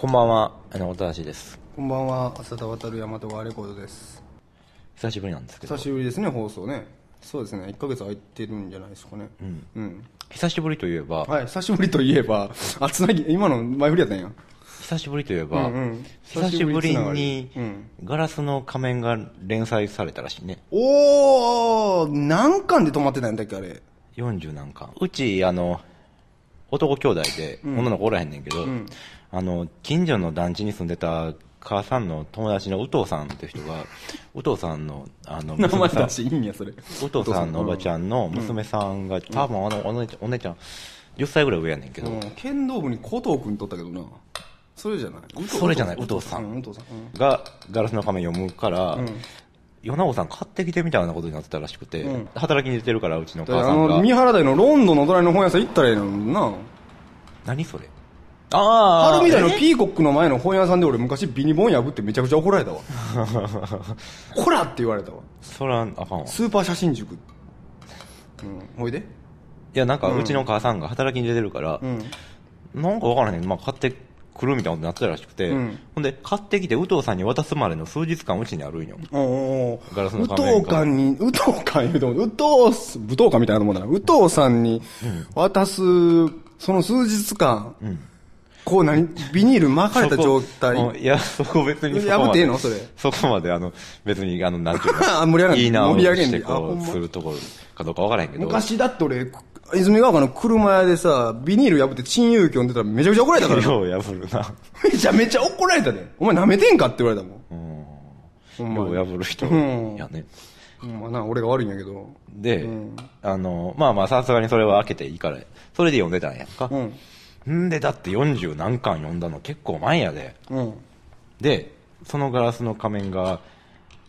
こんばんは、あの、音橋です。こんばんは。浅田渡る大和川レコードです。久しぶりなんですけど。久、しぶりですね放送ね。そうですね。1ヶ月空いてるんじゃないですかね。うん、うん。久しぶりといえば、はい久しぶりといえば。あつなぎ今の前振りやったんや。久しぶりといえば、うんうん。久しぶりにうん、ガラスの仮面が連載されたらしいね。おー何巻で止まってたんだっけあれ。40何巻。うち、あの、男兄弟で、女の子おらへんねんけど、んあの、近所の団地に住んでた母さんの友達の宇藤さんって人が、宇藤さんの、あの、娘さん。出していいんやそれ。宇藤さんのおばちゃんの娘さんが、多分あのお姉ちゃん、お姉ちゃん、10歳ぐらい上やねんけど、うん。剣道部に古藤君とったけどな。それじゃない。それじゃない宇藤さん。がガラスの仮面読むから、ん。米子さん買ってきてみたいなことになってたらしくて、うん。働きに出てるからうちの母さんが。の三原台のロンドンの隣の本屋さん行ったらええのにな。何それああ春みたいのえピーコックの前の本屋さんで俺昔ビニボン破ってめちゃくちゃ怒られたわ。こらって言われたわ。そらあかんわ。いスーパー写真塾。うん。ほいで。やなんかうちの母さんが働きに出てるからう、ん。なんかわからへん、まあ、買ってくるみたいなことになってたらしくて、うん。ほんで買ってきて宇藤さんに渡すまでの数日間うちにあるんよ。おおガラスの宇仮面が。藤館に宇藤館言うと思う宇藤武道館みたいなもんだな。宇藤さんに渡すその数日間、こう何？ビニール巻かれた状態。いや、そこ別にそこ破ってええまで。の？それ。そこまで、あの、別に、あの、なんていう あ盛り上がいいなを盛り上げんして、こう、するところかどうかわからへんけど。昔だって俺泉ヶ丘の車屋でさビニール破って珍遊記読んでたらめちゃくちゃ怒られたからな。よう破るな。めちゃめちゃ怒られたで。お前舐めてんかって言われたもん。ほんよう破る人。うん。やね。うんまあな俺が悪いんやけど。で、うん。あの、まあまあ、さすがにそれは開けていいから、それで読んでたんやんか。うんんで、だって40何巻読んだの結構前やで。うん。で、そのガラスの仮面が、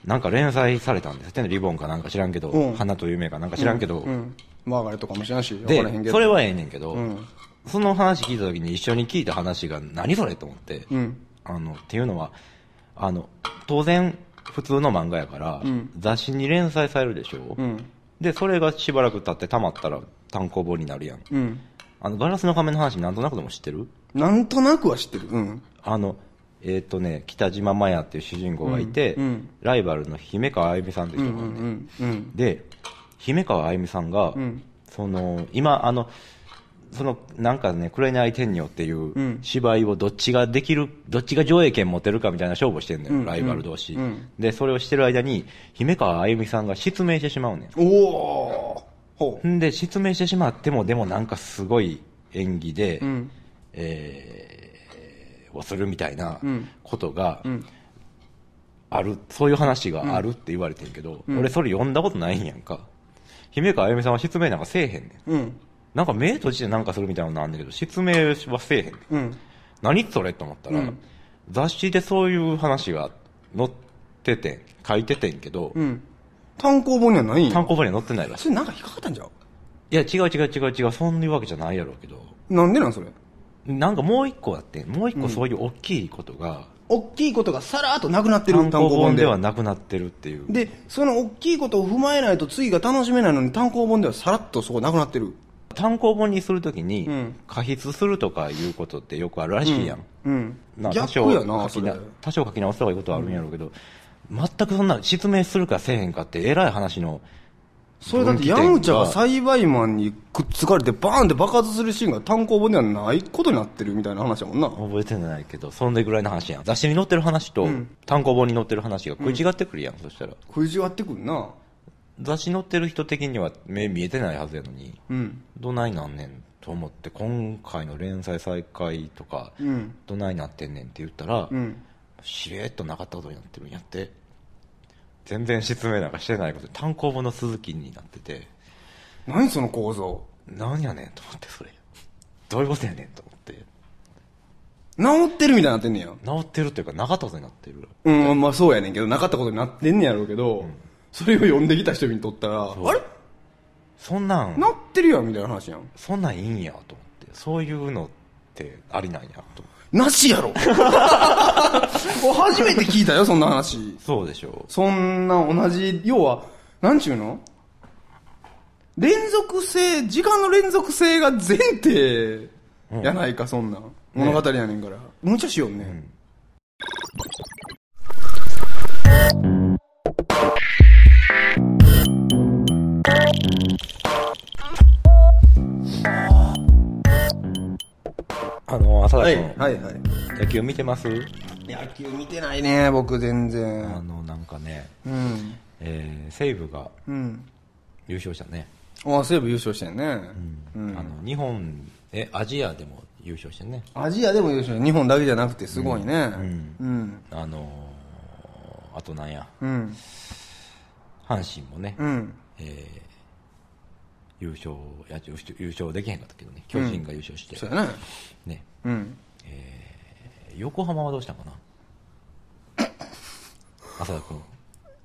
なんか連載されたんですってね、リボンかなんか知らんけど、うん。花と夢かなんか知らんけど、うん。マーガレットかもしれんしで、ど。それはええねんけど、うん。その話聞いた時に一緒に聞いた話が何それと思って、うん。あの、っていうのは、あの、当然普通の漫画やから、ん。雑誌に連載されるでしょ、うん。で、それがしばらく経って溜まったら単行本になるやん。うんあの、ガラスの仮面の話なんとなくでも知ってる？なんとなくは知ってる。うん。あの、えっ、とね、北島麻也っていう主人公がいて、うんうん。ライバルの姫川あゆみさんっていううんうんうん。で、姫川あゆみさんが、ん。その、今、あの、その、なんかね、紅天女っていううん。芝居をどっちができる、どっちが上映権持てるかみたいな勝負をしてんのよ、うんライバル同士、うん。で、それをしてる間に、姫川あゆみさんが失明してしまうねおおほん。んで、失明してしまっても、でもなんかすごい演技で、ううん。えー、をするみたいなうん。ことがん。ある、そういう話があるって言われてんけど、俺それ読んだことないんやんか。姫川あゆみさんは失明なんかせえへんねん。うん。なんか目閉じてなんかするみたいなのなんだけど、失明はせえへんねん。うん。何それと思ったら、うん。雑誌でそういう話が載っててん、書いててんけど、うん単行本にはない？んや単行本には載ってないらしい。それなんか引っかかったんじゃう？いや、違う違う違う違う、そんなわけじゃないやろうけど、なんでなんそれ？なんかもう一個あって、もう一個そういう大きいことが、大きいことがさらっとなくなってる単行本で。はでなくなってるっていう。でその大きいことを踏まえないと次が楽しめないのに単行本ではさらっとそこなくなってる。単行本にするときにうん、過筆するとかいうことってよくあるらしいやん。うん。な多逆少やなそれ書きな、多少書き直すとかいうことはあるんやろうけど、全くそんな、失明するかせえへんかって、えらい話の、それだってヤムチャが栽培マンにくっつかれてバーンって爆発するシーンが単行本ではないことになってるみたいな話やもんな。覚えてないけど、そんでぐらいの話やん。雑誌に載ってる話と、単行本に載ってる話が食い違ってくるやん、そしたら。食い違ってくんな。雑誌載ってる人的には目見えてないはずやのに、うん。どないなんねんと思って、今回の連載再開とか、うん。どないなってんねんって言ったら、うん。しれっとなかったことになってるんやって全然失明なんかしてないことで単行本の鈴木になってて。何その構造？なんやねんと思ってそれ。どういうことやねんと思って。治ってるみたいになってんねや。治ってるっていうかなかったことになってる。うんまあそうやねんけどなかったことになってんねやろうけど、それを読んできた人にとったらう。あれ？そんなん。なってるやんみたいな話やん。そんなんいいんやと思って。そういうのってありなんやとなしやろ。初めて聞いたよそんな話。そうでしょそんな同じ要はなんちゅうの？連続性時間の連続性が前提やないか、そんなん。物語やねんから。無茶しようね。あの、浅田はい、君、はい、はい。野球見てます？野球見てないね、僕全あ然。の、なんかね、うん。えー、西武がうん。優勝したね。あ、西武優勝してんね。うん。あの、日本、え、アジアでも優勝してね。アジアでも優勝日本だけじゃなくてすごいね。んうん。あのー、あとなんや、うん。阪神もね、うん。えー優勝や優勝できへんかったけどね。巨人が優勝して、そうやね。ね。うん。横浜はどうしたんかな？浅田君。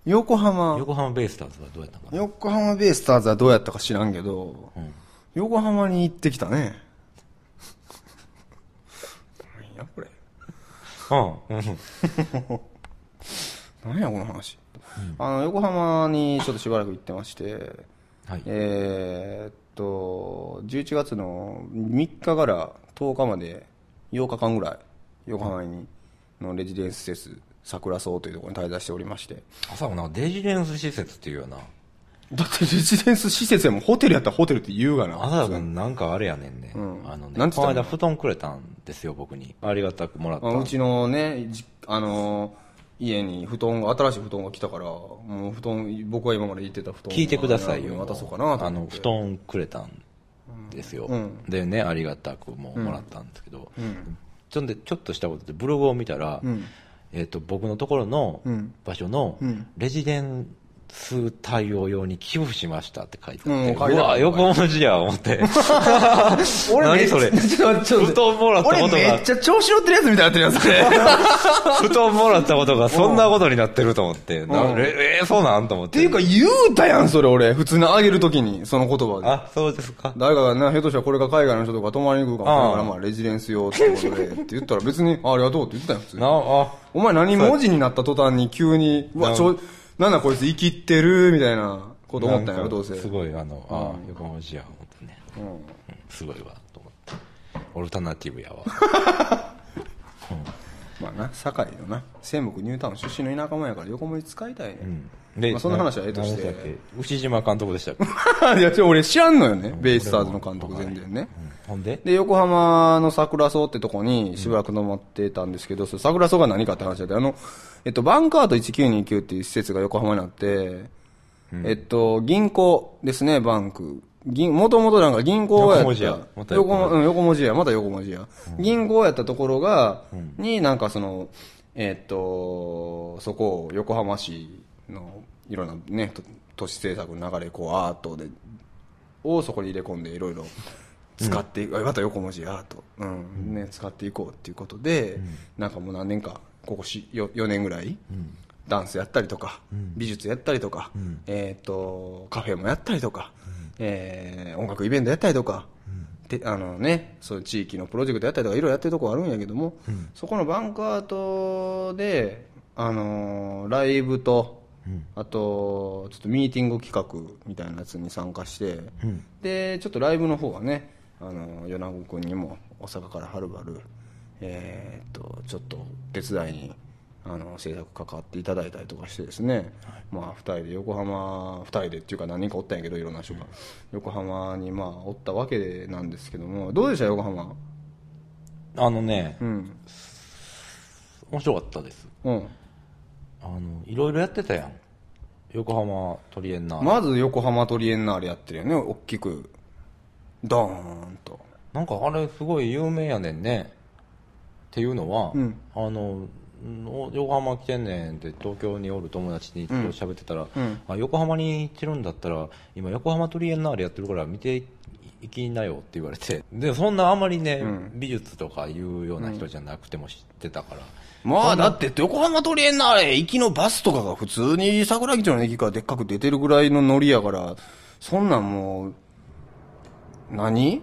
横浜、横浜ベイスターズはどうやったんかな？横浜ベイスターズはどうやったか知らんけど、うん。横浜に行ってきたね。何やこれ。うん。う ん何やこの話。あの、横浜にちょっとしばらく行ってまして、はい。えーっと、11月の3日から10日まで8日間ぐらい、横浜にのレジデンス施設、桜荘というところに滞在しておりまして。朝もなんかレジデンス施設っていうよな。だってレジデンス施設でもホテルやったらホテルって言うがな。朝田君なんかあれやねんね、うん。あのねこの間布団くれたんですよ僕に。ありがたくもらった。あうちのね、じあのー家に布団が、新しい布団が来たから、もう布団、僕は今まで言ってた布団聞いてくださいよ。渡そうかなとあの。布団くれたんですよ、うん。でねありがたくももらったんですけど、ちょん。でちょっとしたことでブログを見たら、ん。えっと僕のところのうん。場所のうん。レジデンス対応用に寄付しましたって書いてあって、うんうわ横文字や思って。俺何それ。ちょっと布団もらったこと俺めがっちゃ調子乗ってるやつみたいになってるやつね。布団 もらったことがそんなことになってると思って、なうん。ええーそうなんと思っってていうか言うたやん、それ俺。普通にあげるときに、その言葉で。あそうですか。誰かがね、ひょっとしたらこれが海外の人とか泊まりに来るかもしれないから、まあ、レジデンス用ってことで、って言ったら別に、あありがとうって言ってたよ、普通に。な。あお前何文字になった途端に急に、うわ、ちょ、なんだこいつ生きってる、みたいなこと思ったんやろ、どうせ。すごいあの、ああ横文字や思ってね、うん。うんすごいわと思ってオルタナティブやわ。まあな、堺のな、仙北ニュータウン出身の田舎者やから横文字使いたいね。でまあそんな話はええとして。牛島監督でしたっけ、いや、俺知らんのよね、ベイスターズの監督全然ね。うんほんで？で、横浜の桜荘ってとこにしばらく泊まってたんですけど、その桜荘が何かって話だって、あの、えっと、バンカート1929っていう施設が横浜にあって、えっと、銀行ですね、バンク。銀、もともとなんか銀行やった。横文字やまた横うん、横文字や。また横文字や。銀行やったところが、になんかその、えっと、そこを横浜市のいろんなね、と都市政策の流れ、こうアートで、をそこに入れ込んでいろいろ使っていく、あまた横文字やと、うん。ね、使っていこうっていうことで、なんかもう何年かここし 4, 4年ぐらい、ダンスやったりとか、美術やったりとか、えっ、とカフェもやったりとか、えー音楽イベントやったりとか、であのね、そういう地域のプロジェクトやったりとかいろいろやってるとこあるんやけども、そこのバンクアートで、あのーライブと、あとちょっとミーティング企画みたいなやつに参加して、でちょっとライブの方はねあの米子君にも大阪からはるばるえーっとちょっと手伝いにあの制作関わっていただいたりとかしてですね、まあ2人で横浜2人でっていうか何人かおったんやけどいろんな人が、横浜にまあおったわけなんですけどもどうでした横浜？あのね、うん。面白かったです。うん。あのいろいろやってたやん。横浜トリエンナーレ。まず横浜トリエンナーレやってるよね大きくドーンと。なんかあれすごい有名やねんね。っていうのは、うん。あのん横浜来てんねんって東京におる友達にちょっと喋ってたら、うん。あ横浜に行ってるんだったら今横浜トリエンナーレやってるから見ていきなよって言われて。でそんなあんまりね、うん。美術とかいうような人じゃなくても知ってたから、まあだって横浜トリエンナーレ行きのバスとかが普通に桜木町の駅からでっかく出てるぐらいのノリやからそんなんもう何？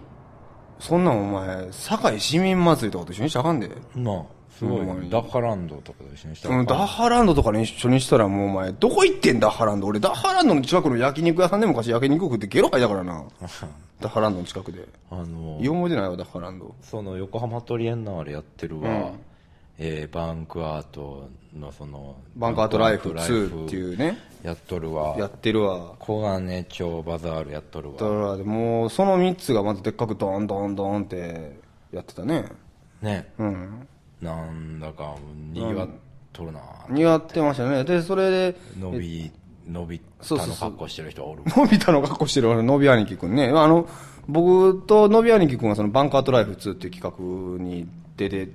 そんなんお前堺市民祭りとかと一緒にしたらあかんで。まあすごい。ダッハランドとかと一緒にしたらうん、ダッハランドとかに一緒にしたらもうお前、どこ行ってんダッハランド？俺、ダッハランドの近くの焼肉屋さんで昔焼肉食ってゲロ吐いたからな。ダッハランドの近くで。あのいい思い出ないわ、ダッハランド。その横浜トリエンナーレやってるわ、えーバンクアートのそのバンクアートライフバンクアート2っていうね、やっとるわやってるわ。小金町バザールやっとるだわから、もう、その3つがまずでっかくドンドンドンってやってたね。ねうん。なんだかにぎわっとるな、似合ってましたね。で、それで、伸び伸びそうそうそうたの格好してる人おるのび太の格好してるのび兄貴くんね。あの、僕とのび兄貴くんはそのバンクアートライフ2っていう企画に出て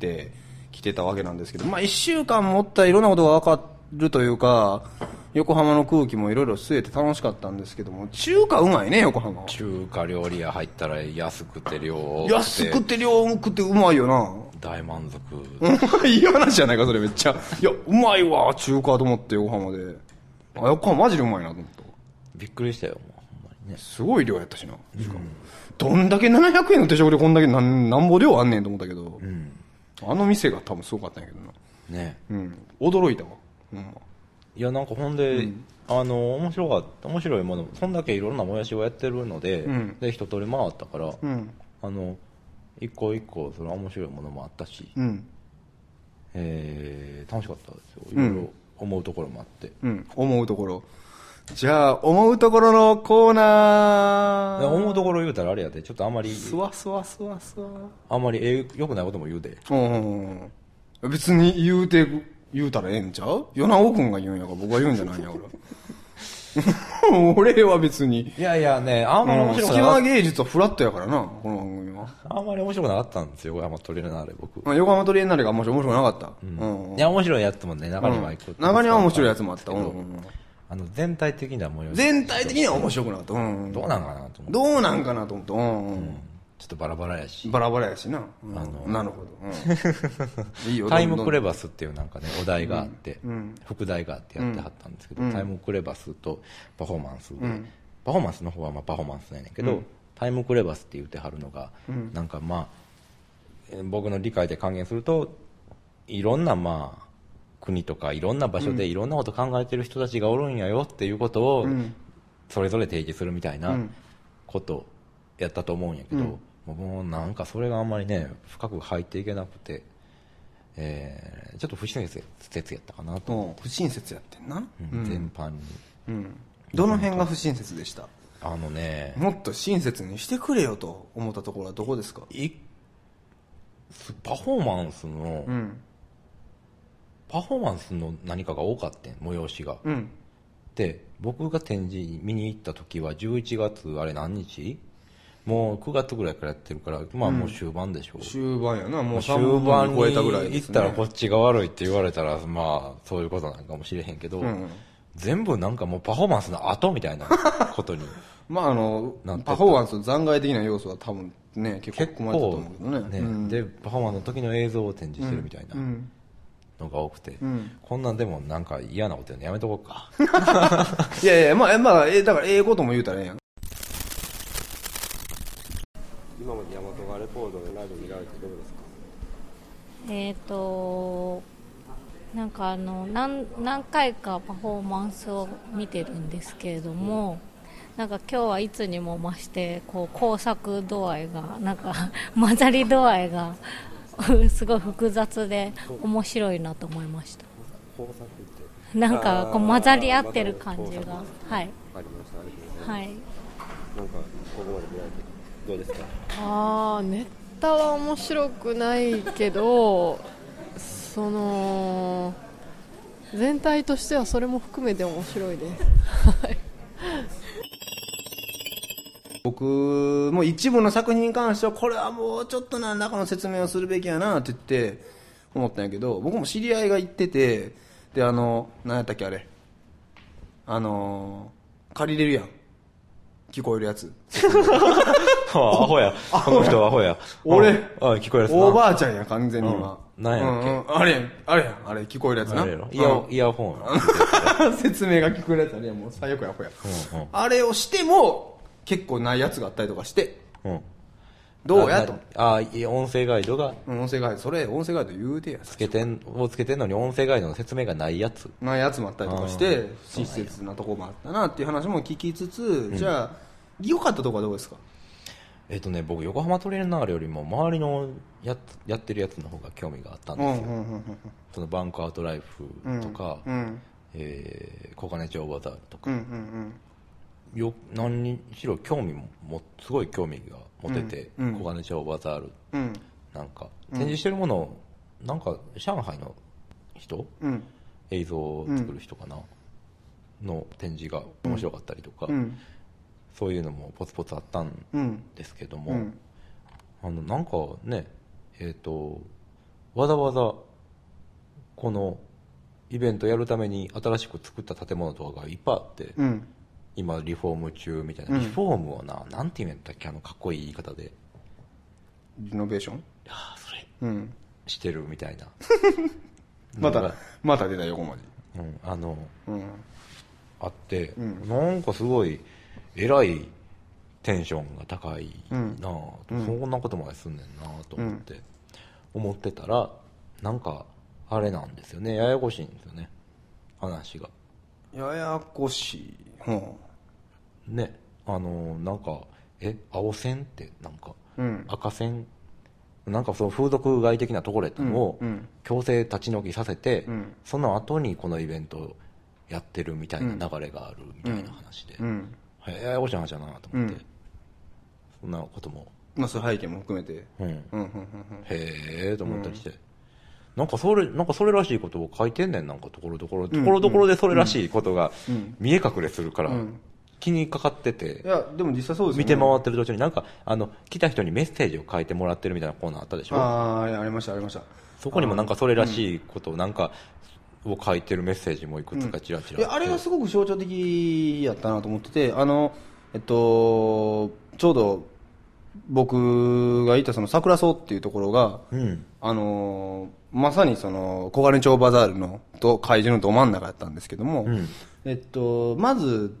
て、来てたわけなんですけど、まあ一週間持ったらいろんなことがわかるというか、横浜の空気もいろいろ吸えて楽しかったんですけども、中華うまいね、横浜は。中華料理屋入ったら安くて量安くて量食ってうまいよな。大満足うまいい話じゃないか、それめっちゃ。いや、うまいわ、中華と思って、横浜で。あ、横浜マジでうまいなと思った。びっくりしたよねすごい量やったしな。しかもどんだけ700円の手食でこんだけなんなんぼ量あんねんと思ったけど、あの店が多分すごかったんやけどな。ねうん。驚いたわ。ほんま。いやなんかほんで、あの面白かった面白いものそんだけいろんなもやしをやってるので、うんで一通り回ったから、うん。あの一個一個その面白いものもあったし、うん。えー楽しかったですよいうんろいろ思うところもあって、うん。思うところ。じゃあ、思うところのコーナー。思うところ言うたらあれやでちょっとあんまりすわすわすわすわ。あんまりええよくないことも言うでうん。別に言うて、言うたらええんちゃう？米尾くんが言うんやから僕が言うんじゃないんやから。俺は別に。いやいやねあんまり面白く隙なかっ間芸術はフラットやからな、この番組は。たあんまり面白くなかったんですよ横山トレーナーで僕、まあ横浜トリエンナーレが面白面白くなかった。うん。いや面白いやつもね中にはうん中には面白いやつもあった。うんうんうんあの全体的な模様全体的には面白くなかった。うん。どうなんかなと思ってどうなんかなと思って。うんうん。ちょっとバラバラやしバラバラやしな。うんあのなるほど。うん いいよ、タイムクレババスっていうなんかねお題があって、副題があってやってはったんですけど、タイムクレバスとパフォーマンスで、パフォーマンスの方はまあパフォーマンスなんやけど、タイムクレバスって言ってはるのが、なんかまあえー僕の理解で還元するといろんなまあ国とかいろんな場所でいろんなこと考えてる人たちがおるんやよっていうことをそれぞれ提示するみたいなことやったと思うんやけど、もうなんかそれがあんまりね深く入っていけなくて、えーちょっと不親切やったかなと、うん不親切やってんな。うん全般に。うん。どの辺が不親切でしたあのねもっと親切にしてくれよと思ったところはどこですか？いパフォーマンスの、うん。パフォーマンスの何かが多かったん催しが、うん。で僕が展示見に行った時は11月あれ何日？もう9月ぐらいからやってるからまあもう終盤でしょう、終盤やな。もう終3盤超えたぐらいです、ね。行ったらこっちが悪いって言われたらまあそういうことなんかもしれへんけど、ん全部なんかもうパフォーマンスの後みたいな ことにまああのパフォーマンスの残骸的な要素は多分ね、結構結含まれてたと構思うけどね。ね、うんでパフォーマンスの時の映像を展示してるみたいなうん。のが多くて、ん。こんなんでもなんか嫌なこと言うのやめとこうか。いやいや、まあ、えまあ、えだから、ええことも言うたらええやん。今まで大和川レコードのライブ見られてどうですか？えっ、となんかあの何何回かパフォーマンスを見てるんですけれども、なんか今日はいつにも増してこう工作度合いがなんか混ざり度合いが すごい複雑で面白いなと思いました。なんかこう混ざり合ってる感じが。はい。わかりました。ありがとうございます。はい。なんかここまで見られてどうですか？あーネタは面白くないけど その全体としてはそれも含めて面白いです。は い僕も一部の作品に関しては、これはもうちょっと何らかの説明をするべきやなって言って思ったんやけど、僕も知り合いが行ってて、で、あの、何やったっけあれ。あのー、借りれるやん。聞こえるやつ。あアホや。この人はアホや。俺？うん。あ聞こえるやつ。なおばあちゃんや、完全に今。うん。なんやっけ？うんうん。あれやん、あれやん、あれ聞こえるやつな。イヤ,、うん。イヤホンや。説明が聞こえるやつあれやん、もう最悪や、アホや。うんうん。あれをしても、結構ないやつがあったりとかして、うん。どうや？とああいや音声ガイドが？うん音声ガイド。それ音声ガイド言うてやつけてんをつけてんのに音声ガイドの説明がないやつ。まあやつもあったりとかして親切なとこもあったなっていう話も聞きつつ、じゃあ良かったとこはどこですか？えっとね僕横浜トレーナーよりも周りのやっやってるやつの方が興味があったんですよ、うんうんうんそのバンクアウトライフとか、うんえー小金町バザールとか、うんうんよ何にしろ興味ももすごい興味が持てて、うんうん。小金町バザール。うん。うんなんか展示してるもの、なんか上海の人？うん。映像を作る人かな、の展示が面白かったりとか、うん。そういうのもポツポツあったんうん。ですけども、うん。あのなんかねえっ、とわざわざこのイベントやるために新しく作った建物とかがいっぱいあって、うん今リフォーム中みたいな、うん。リフォームをななんて言うんだっけ？あのかっこいい言い方で。リノベーション？ああそれ。うん。してるみたいな。またのがまた出た横文字うん、あのうん。あって、うん。なんかすごい偉いテンションが高いなうん。あ、そんなことまですんねんなと思って、思ってたらなんかあれなんですよね。ややこしいんですよね。話が。ややこしい。うんねあのなんかえ青線ってなんか、うん。赤線？なんかその風俗街的なところやったのをうんうん。強制立ち退きさせて、うん。その後にこのイベントやってるみたいな流れがあるみたいな話で、うん。はいややこしい話だなと思って、うん。そんなことも、まあそういう背景も含めて。うん、へうんうんうん。えと思ったりして、なんかそれなんかそれらしいことを書いてんねんなんかところどころ。ところどころでそれらしいことが見え隠れするから、うん気にかかってて、いやでも実際そうですよね。見て回ってる途中になんかあの来た人にメッセージを書いてもらってるみたいなコーナーあったでしょ？ああありましたありました。そこにもなんかそれらしいことをなんかを書いてるメッセージもいくつかちらちら。いやあれがすごく象徴的やったなと思っててあのえっとちょうど僕がいたその桜荘っていうところが、うん。あのまさにその小金町バザールのと会場のど真ん中やったんですけども、うん。えっとまず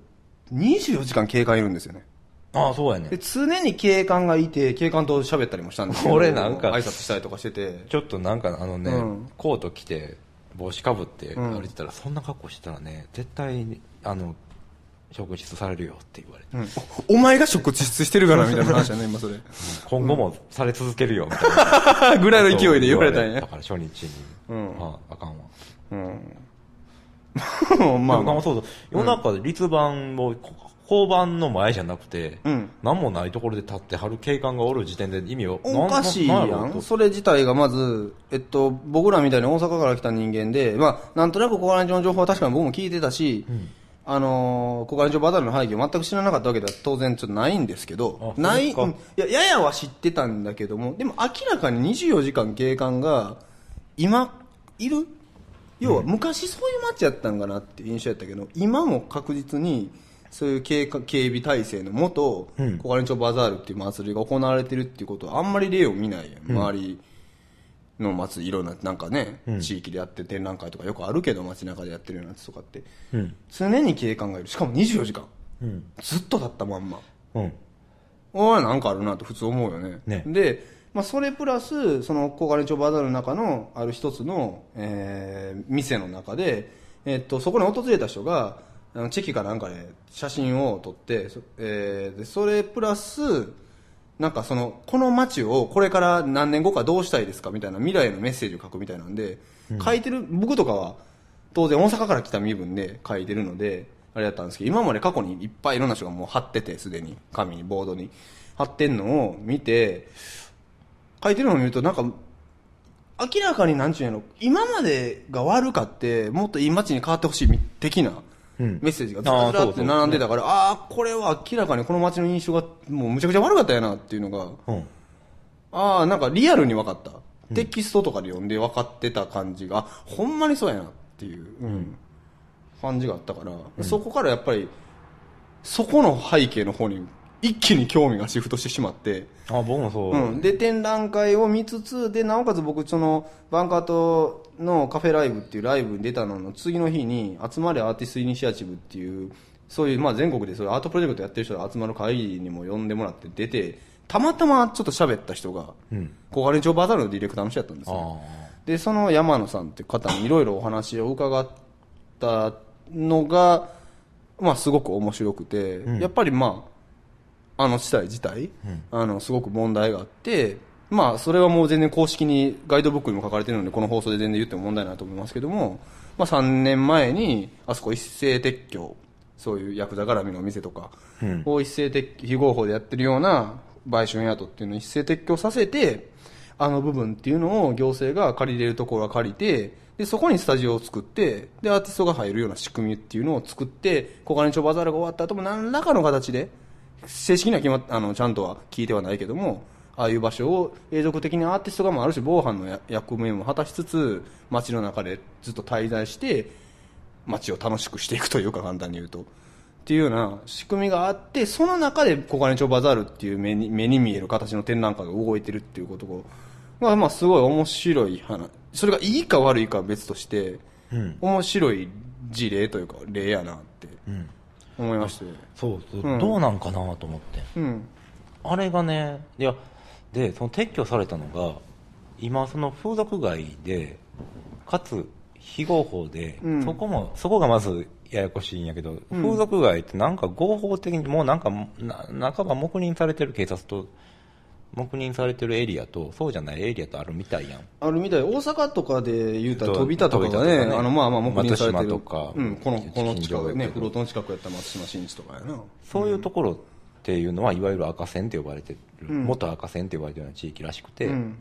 24時間警官いるんですよね。ああそうやね。で常に警官がいて警官と喋ったりもしたんですけど俺なんか挨拶したりとかしてて。ちょっとなんかあのね、うん。コート着て帽子かぶってうん。歩いてたら、そんな格好してたらね絶対にあの職質されるよって言われて、うん。お前が職質してるからみたいな話だね 今それ。今後もされ続けるよみたいな。ぐらいの勢いで言われたんや。だから初日に、うん。あああかんわ。うんまあまあ。まあそうそう。夜中で立番をこ交番の前じゃなくて、うん。何もないところで立ってはる警官がおる時点で意味をおかしいやん。それ自体がまず、えっと、僕らみたいに大阪から来た人間で、まあ、なんとなく小金町の情報は確かに僕も聞いてたし、あのー小金町バザールの背景を全く知らなかったわけでは当然ちょっとないんですけど、あない、そううん。いや、ややは知ってたんだけども、でも明らかに24時間警官が、今、いる？要は昔そういう街やったんかなっていう印象やったけど、今も確実に、そういう警官警備体制のもと、うん。小金町バザールっていう祭りが行われてるっていうことはあんまり例を見ないやん、周りの祭りいろんななんかね、うん。地域でやって展覧会とかよくあるけど街中でやってるようなやつとかって。うん。常に警官がいる。しかも24時間。うん。ずっと立ったまんま。うん。おいなんかあるなと普通思うよね。ね。で、まあ、それプラスその小金町バザールの中のある一つの、えー店の中で、えっとそこに訪れた人があのチェキかなんかで写真を撮ってそ,、えーでそれプラスなんかそのこの街をこれから何年後かどうしたいですかみたいな未来のメッセージを書くみたいなんで、書いてる僕とかは当然大阪から来た身分で書いてるのであれだったんですけど今まで過去にいっぱいいろんな人がもう貼っててすでに紙にボードに貼ってんのを見て書いてるのを見るとなんか明らかになんちゅうんやろ。今までが悪かってもっといい街に変わってほしい的なうん。メッセージがずらずらって並んでたからああーこれは明らかにこの街の印象がもうむちゃくちゃ悪かったやなっていうのがうん。ああなんかリアルに分かった、テキストとかで読んで分かってた感じがあほんまにそうやなっていう、うん。感じがあったから、そこからやっぱりそこの背景の方に一気に興味がシフトしてしまって、あ僕もそう、うん、で展覧会を見つつでなおかつ僕そのバンカートのカフェライブっていうライブに出たのの次の日に集まれアーティストイニシアチブっていうそういうまあ全国でそういうアートプロジェクトやってる人が集まる会議にも呼んでもらって出てたまたまちょっと喋った人が、うん。小金町バザールのディレクターの人やったんですよ。あで、その山野さんっていう方にいろいろお話を伺ったのが、まあすごく面白くて、やっぱりまあ、あの地帯自体、あの、すごく問題があって、まあそれはもう全然公式にガイドブックにも書かれてるので、この放送で全然言っても問題ないと思いますけども、まあ3年前に、あそこ一斉撤去、そういうヤクザ絡みのお店とかを一斉撤去、非合法でやってるような売春宿っていうのを一斉撤去させて、あの部分っていうのを行政が借りれるところは借りて、で、そこにスタジオを作って、で、アーティストが入るような仕組みっていうのを作って、小金町バザールが終わった後も何らかの形で、正式には決まっあの、ちゃんとは聞いてはないけども、ああいう場所を永続的にアーティストがまあある種防犯のや役目も果たしつつ、街の中でずっと滞在して、街を楽しくしていくというか簡単に言うと。っていうような仕組みがあって、その中で小金町バザールっていう目に目に見える形の展覧会が動いてるっていうことが、まあすごい面白い話。それがいいか悪いかは別として、面白い事例というか例やなって思いまして。そうそう、うんどうなんかなと思ってうん。あれがねいやでその撤去されたのが今その風俗街でかつ非合法で、うんそこもそこがまずややこしいんやけど、風俗街ってなんか合法的にもうなんかな半ば黙認されてる警察と黙認されてるエリアとそうじゃないエリアとあるみたいやん。あるみたい。大阪とかで言うたらと飛び田とかがね、あの、まあまあ、黙認されてる。松島とかうん、この、この近くね、フロートの近くやった松島新地とかやな。そういうところっていうのは、いわゆる赤線って呼ばれてる、元赤線って呼ばれてるような地域らしくて、うん。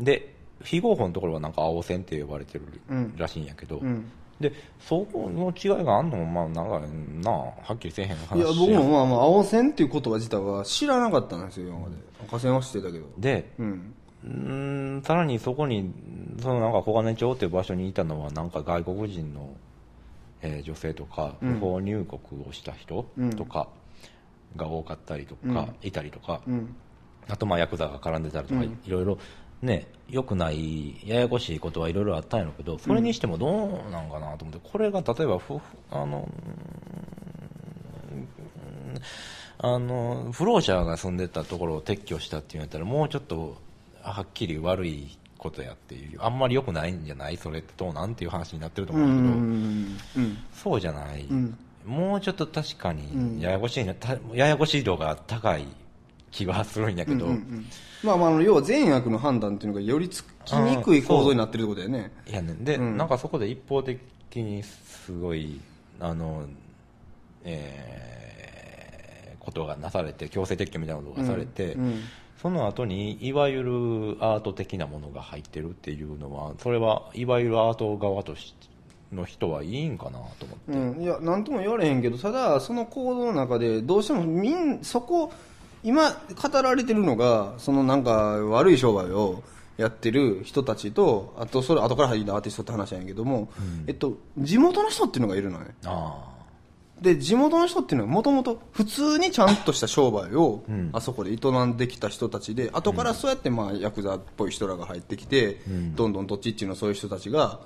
で非合法のところはなんか青線って呼ばれてるうん。らしいんやけど、んでそこの違いがあんのもまあなんかなはっきりせえへん話いや、僕もまあまあ、青線っていう言葉自体は知らなかったんですよ、今まで。赤線は知ってたけど。でうん。うーんさらにそこにそのなんか小金町っていう場所にいたのはなんか外国人の、えー女性とか不法入国をした人とかが多かったりとか、いたりとか、うん。あとまあヤクザが絡んでたりとか、いろいろね良くないややこしいことはいろいろあったんやろうけどそれにしてもどうなんかなと思ってこれが例えばふあのうんあの不老者が住んでたところを撤去したっていうんやったらもうちょっとはっきり悪いことやっていうあんまり良くないんじゃない？それってどうなんていう話になってると思うんだけど、うん。うん。そうじゃない、んもうちょっと確かにややこしいな、たややこしい度が高い気はするんやけど、まあまあ要は善悪の判断っていうのがよりつきにくい構造になってるってことだよね。いやねで、なんかそこで一方的にすごいあのえーことがなされて強制撤去みたいなことがされて、うん。その後にいわゆるアート的なものが入ってるっていうのはそれはいわゆるアート側としの人はいいんかなと思って、うん、いや、なんとも言われへんけど、ただ、その行動の中で、どうしてもみん、そこ、今、語られてるのが、そのなんか、悪い商売をやってる人たちと、あと、それ、後から入ったアーティストって話なんやけども、えっと、地元の人っていうのがいるのね。あで、地元の人っていうのはもともと普通にちゃんとした商売を、あそこで営んできた人たちで、後からそうやってまあ、ヤクザっぽい人らが入ってきて、どん。どんどっちっていうのはそういう人たちが、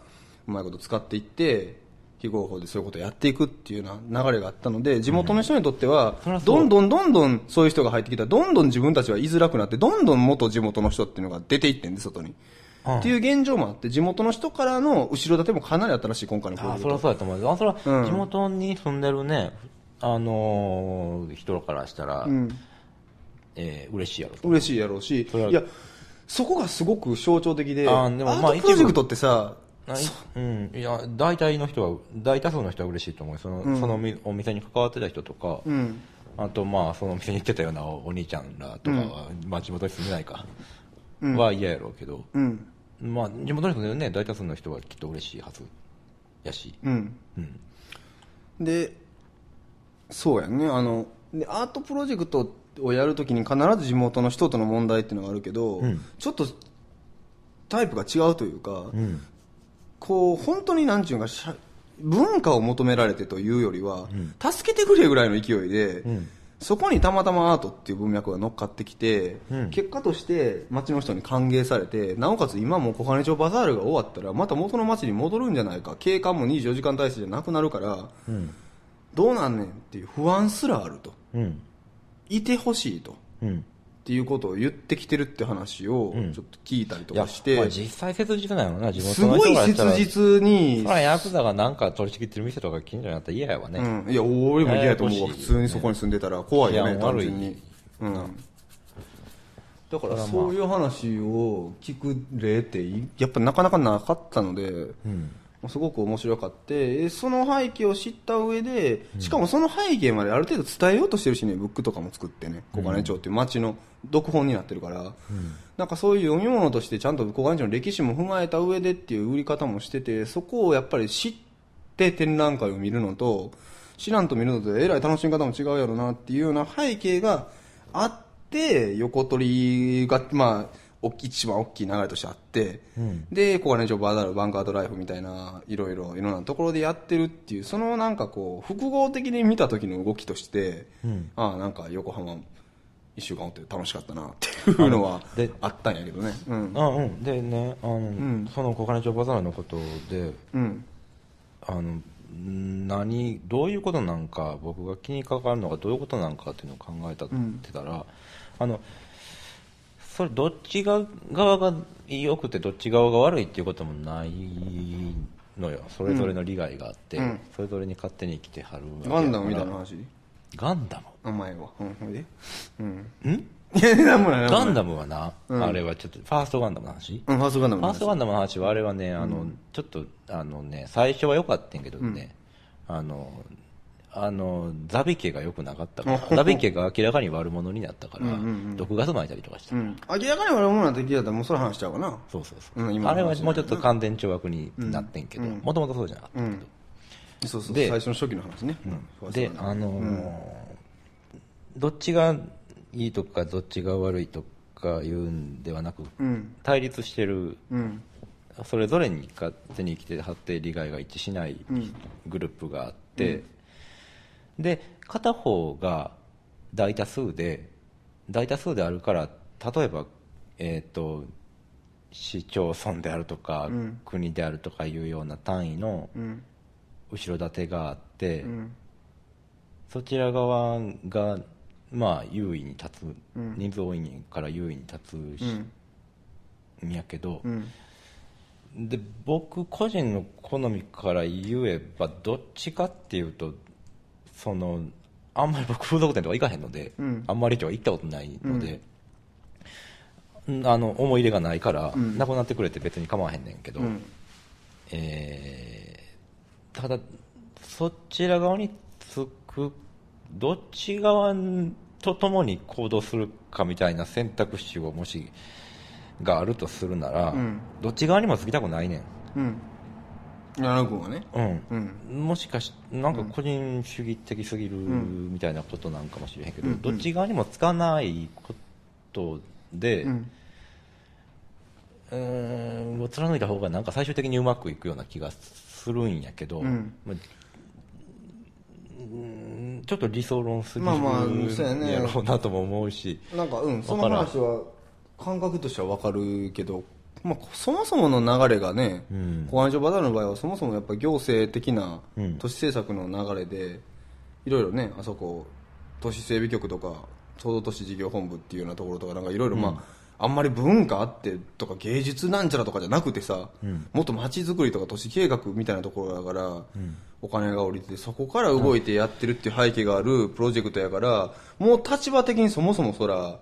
うまいこと使っていって、非合法でそういうことをやっていくっていうような流れがあったので、地元の人にとっては、どんどんどんどんそういう人が入ってきたら、どんどん自分たちは居づらくなって、どんどん元地元の人っていうのが出ていってんで、外に。うん。っていう現状もあって、地元の人からの後ろ盾もかなりあったらしい、今回のあそれはそうやと思う。あそれはうん。地元に住んでるね、あのー人からしたら、うん。えー嬉しいやろと。嬉しいやろうし、いや、そこがすごく象徴的で、あーでもまあアートプロジェクトってさ、うん、いや大体の人は大多数の人は嬉しいと思う。その,、そのみお店に関わってた人とか、うん、あとまあそのお店に行ってたようなおお兄ちゃんらとかは、まあ地元に住んでないか、は嫌やろうけど、うん、まあ地元に住んでるね。大多数の人はきっと嬉しいはずやし、うん。うん。で、そうやんね、あの、で、アートプロジェクトをやるときに必ず地元の人との問題っていうのがあるけど、ん。ちょっとタイプが違うというか、うんこう、本当になんちゅうか、文化を求められてというよりは、助けてくれぐらいの勢いで、ん。そこにたまたまアートっていう文脈が乗っかってきて、うん。結果として街の人に歓迎されて、なおかつ今もう小金町バザールが終わったら、また元の街に戻るんじゃないか、景観も24時間体制じゃなくなるから、うん。どうなんねんっていう不安すらあると。うん。いてほしいと。うんっていうことを言ってきてるって話をちょっと聞いたりとかして、いやまあ実際切実なのな、地す元のごい。切実にそらヤクザがなんか取り仕切ってる店とか近所にあったら嫌やわね。うん、いや俺も嫌やと思うわ。普通にそこに住んでたら怖いよね単純に、うん、だからそういう話を聞く例っていやっぱなかなかなかったので、すごく面白かってえその背景を知った上でしかもその背景まである程度伝えようとしてるしねブックとかも作ってね小金町っていう町の読本になってるから、なんかそういう読み物としてちゃんと小金町の歴史も踏まえた上でっていう売り方もしててそこをやっぱり知って展覧会を見るのと知らんと見るのとえらい楽しみ方も違うやろなっていうような背景があって横取りがまあ一番大きい流れとしてあって、で小金町バーダルバンカードライフみたいないろいろいろんなところでやってるっていうそのなんかこう複合的に見た時の動きとして、ああなんか横浜一週間おって楽しかったなっていうのはであったんやけどね。うん。あうん。でね、あの、その小金町バザールのことで、うん。あの、ん何、どういうことなんか、僕が気にかかるのがどういうことなんかっていうのを考えたってたら、あの、それどっちが側が良くてどっち側が悪いっていうこともないのよ。それぞれの利害があって、うん。それぞれに勝手に生きてはるガンダムみたいな話？ガンダム？お前は。うん。ほいでうん？ガンダムはな、あれはちょっと、ファーストガンダムの話？うんファーストガンダムの話。ファーストガンダムの話はあれはね、あの、ちょっと、あのね、最初は良かったんやけどね、あの、あの、ザビ家が良くなかったから、ザビ家が明らかに悪者になったから、毒ガス撒いたりとかした。うん。明らかに悪者なんて聞いたらもうそれ話しちゃうかな。そうそうそう。うんあれはもうちょっと乾電懲悪になってんけど、もともとそうじゃなかったけど。そうそうで最初の初期の話ね、うん。で、あのーどっちがいいとかどっちが悪いとか言うんではなく、うん。対立してるうん。それぞれに勝手に生きてはって利害が一致しないグループがあって、で片方が大多数で大多数であるから例えば、えー、と市町村であるとか、国であるとかいうような単位のうん。後ろ盾があって、うん。そちら側がまあ優位に立つ、人数多いから優位に立つし、んやけど、うん。で僕個人の好みから言えばどっちかっていうとそのあんまり僕風俗店とか行かへんので、ん。あんまりとは行ったことないので、うん。あの思い入れがないから、なくなってくれて別に構わへんねんけど、ん。えーただそちら側につくどっち側と共に行動するかみたいな選択肢をもしがあるとするなら、ん。どっち側にもつきたくないねんうん矢野君はね。うん。うん。もしかしなんか個人主義的すぎるみたいなことなんかもしれへんけど、どっち側にもつかないことで、ううんを貫いた方がなんか最終的にうまくいくような気がするんやけど、んまあうーんちょっと理想論すぎるやろうなとも思うし、なんかうんその話は感覚としては分かるけど、まあ、そもそもの流れがね、ん。公安所バダルの場合はそもそもやっぱ行政的なうん。都市政策の流れでいろいろねあそこ都市整備局とか総合都市事業本部っていうようなところとかなんかいろいろまあ、あんまり文化あってとか芸術なんちゃらとかじゃなくてさ、もっと街づくりとか都市計画みたいなところだから、お金が降りててそこから動いてやってるっていう背景があるプロジェクトやからもう立場的にそもそもそら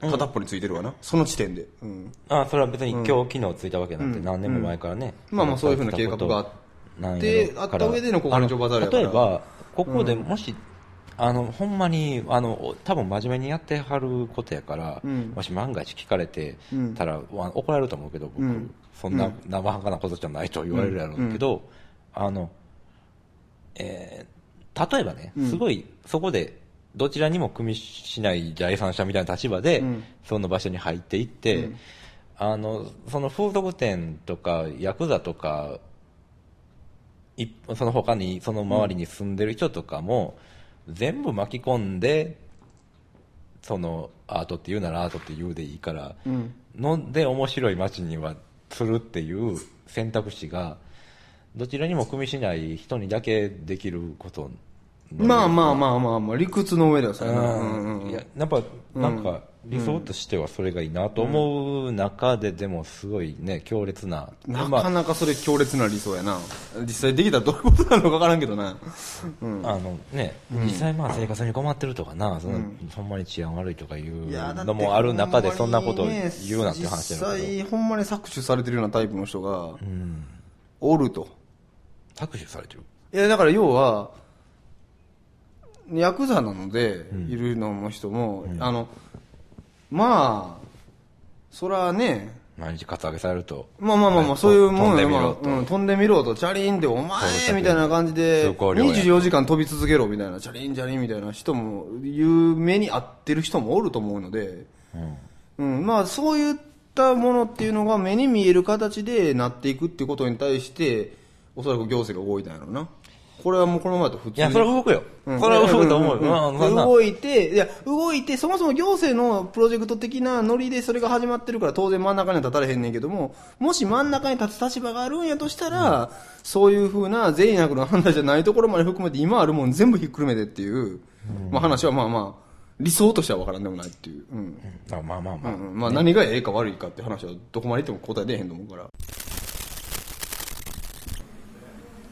片っぽについてるわな、その時点で、うん、あそれは別に今日機能ついたわけなんて何年も前からね、まあまあそういうふうな計画があってあった上での小金町バザールやから。例えばここでもし、あのほんまにあの多分真面目にやってはることやから、ん。もし万が一聞かれてたら、わ怒られると思うけど僕、うん。そんな生半可なことじゃないと言われるやろうけど、あのえー例えばね、すごいそこでどちらにも組みしない第三者みたいな立場で、ん。その場所に入っていって、あのその風俗店とかヤクザとかいその他にその周りに住んでる人とかも、全部巻き込んでそのアートって言うならアートって言うでいいから、ん。ので面白い街にはするっていう選択肢がどちらにも組みしない人にだけできることのまあまあまあまあ。まあ理屈の上ではそうやな、うん。うんいややっぱなんか、理想としてはそれがいいなと思う中で、でもすごいね強烈な。なまあかなかそれ強烈な理想やな。実際できたらどういうことなのか分からんけどな。うん。あのね、実際まあ生活に困ってるとかな、そのほんまに治安悪いとかいうのもある中でそんなことを言うなっていう話実だけど、際ほんまに搾取されてるようなタイプの人がうん、おると。搾取されてる？いやだから要はヤクザなのでいるのの人も、あのまあそらね。毎日カツアゲされると。まあまあまあまあ、そういうもんよ、まあ飛んでみろと。うん、飛んでみろと、チャリンで、お前みたいな感じで、通行料や24時間飛び続けろみたいな、チャリンチャリンみたいな人も、いう目に合ってる人もおると思うので、うん。うん、まあそういったものっていうのが目に見える形でなっていくっていうことに対して、おそらく行政が動いたんやろうな。これはもうこのままだと普通に。いやそれは動くよ、うん。それは動くと思うよ、うん。うん動いて、いや、動いて、そもそも行政のプロジェクト的なノリでそれが始まってるから当然真ん中には立たれへんねんけども、もし真ん中に立つ立場があるんやとしたら、そういうふうな善悪の判断じゃないところまで含めて今あるもん全部ひっくるめてっていう、まあ話はまあまあ、理想としては分からんでもないっていう。うん。あまあまあまあ、うん。まあ何がええか悪いかって話はどこまで言っても答え出えへんと思うから。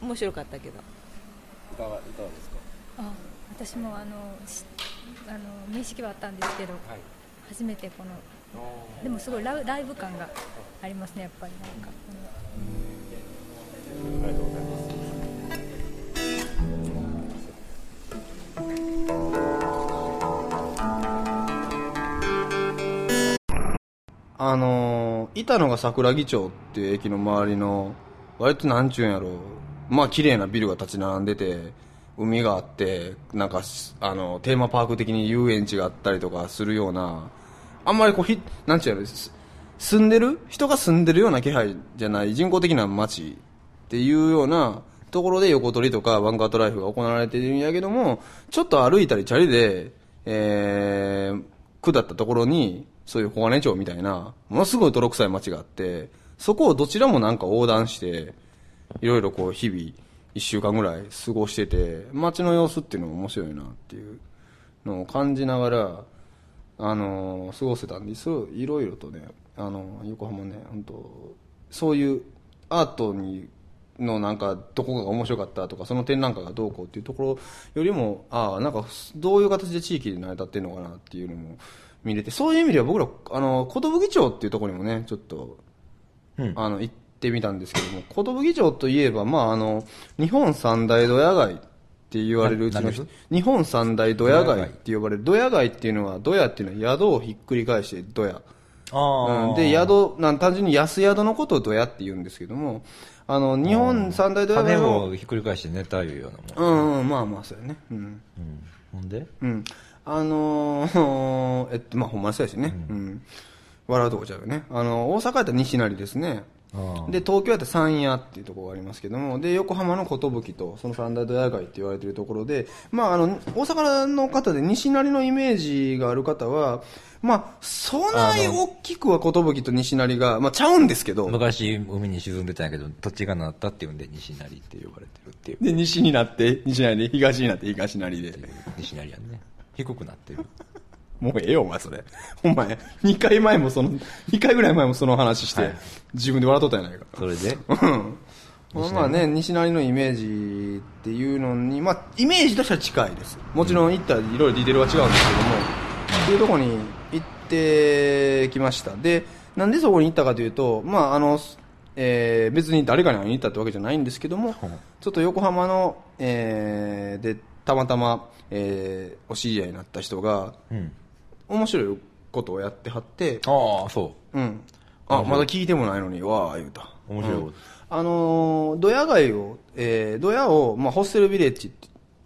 面白かったけど。いかがいかがですか？あ私もあのしあの面識はあったんですけど、はい。初めてこのでもすごいライライブ感がありますねやっぱりなんか、ありがとうございますあのー、板野が桜木町っていう駅の周りの、割となんちゅうんやろまあ綺麗なビルが立ち並んでて、海があって、なんか、あの、テーマパーク的に遊園地があったりとかするような、あんまりこう、ひ、なんちゅうやろ住んでる？人が住んでるような気配じゃない人工的な街っていうようなところで横取りとかバンカートライフが行われているんやけども、ちょっと歩いたりチャリで、えー、下ったところに、そういう小金町みたいな、ものすごい泥臭い街があって、そこをどちらもなんか横断して、いろいろこう日々、一週間ぐらい過ごしてて、街の様子っていうのも面白いなっていうのを感じながら、あの過ごせたんです。いろいろとね、あの横浜ね、本当そういうアートに、のなんかどこかが面白かったとかその展覧会がどうこうっていうところよりもああなんかどういう形で地域で成り立ってるのかなっていうのも見れてそういう意味では僕らあの寿町っていうところにもねちょっとうん。あの行ってみたんですけども寿町といえば、まあ、あの日本三大ドヤ街って言われるうちの日本三大ドヤ街って呼ばれるドヤ街っていうのはドヤっていうのは宿をひっくり返してドヤ。あうん、で宿なん単純に安宿のことをドヤって言うんですけどもあの日本三大ドヤ金街ををひっくり返して寝たいうようなもん、うん、うん、まあまあそうやね。うん。うん、ほんで？うん。あのー、えっと、まあ、ほんまにそうやしね。うん。笑うとこちゃうよね。あの、大阪やったら西成ですね。で、東京やったら三夜っていうところがありますけども、で、横浜の寿と、その三大ドヤ街って言われてるところで、まあ、あの、大阪の方で西成のイメージがある方は、まあ、そない大きくは寿と西成が、まあ、ちゃうんですけど、昔海に沈んでたんやけど土地がなったっていうんで西成って呼ばれてるっていう。で、西になって、西成で、東になって、東成で。西成やんね。低くなってるもうええよ、お前、それ。お前、2回前もその、2回ぐらい前もその話して、はい自分で笑っとったやないか。それで？うん。まあね、西成のイメージっていうのに、まあ、イメージとしては近いです。もちろん行ったらいろいろディテールは違うんですけども、っていうところに行ってきました。で、なんでそこに行ったかというと、まあ、あの、えー別に誰かに会いに行ったってわけじゃないんですけども、ちょっと横浜の、えーで、たまたま、えーお知り合いになった人が、うん面白いことをやってはって、ああそうん。あ、まだ聞いてもないのに、わあ、言うた。う面白いこと、うんあのー、ドヤ街を、えー、ドヤを、まあ、ホステルビレッジっ